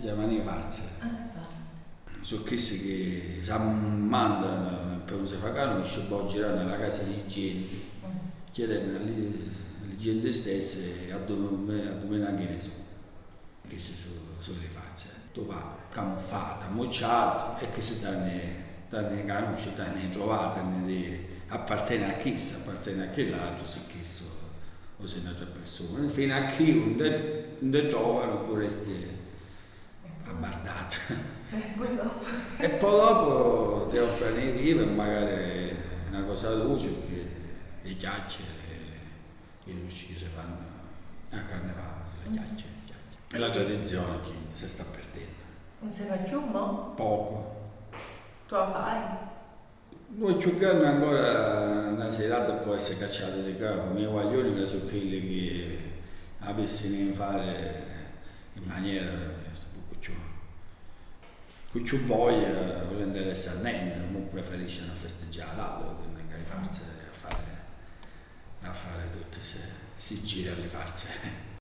chiamano le farze. Ah, Sono questi che si mandano per non si fa conoscere, poi girano alla casa di igiene, chiedendo alle, gente stesse a dove, anche ne sono. Queste sono, sono le farze. Tu vai camuffata, mocciato e che si danno, danno conosce, danno trovate, appartiene a chi, appartiene a chi l'altro, se so, o se un'altra persona. Fino a chi non te trovano, poi resti abbardato. E poi dopo. E poi dopo ti offrono i vivi e magari una cosa dolce perché le chiacchiere, i dolci che si fanno a carnevale, le chiacchiere, le chiacchiere. E la tradizione che si sta perdendo. Non si fa più, mo? Poco. Tu la fai? Noi grandi ancora una serata può essere cacciata di capo, i guaglioni che sono quelli che avessero fare in maniera con più voglia, voglio interessare a niente, non preferiscono festeggiare l'altro, quindi che farsi a fare, a fare tutte queste si gira alle farse.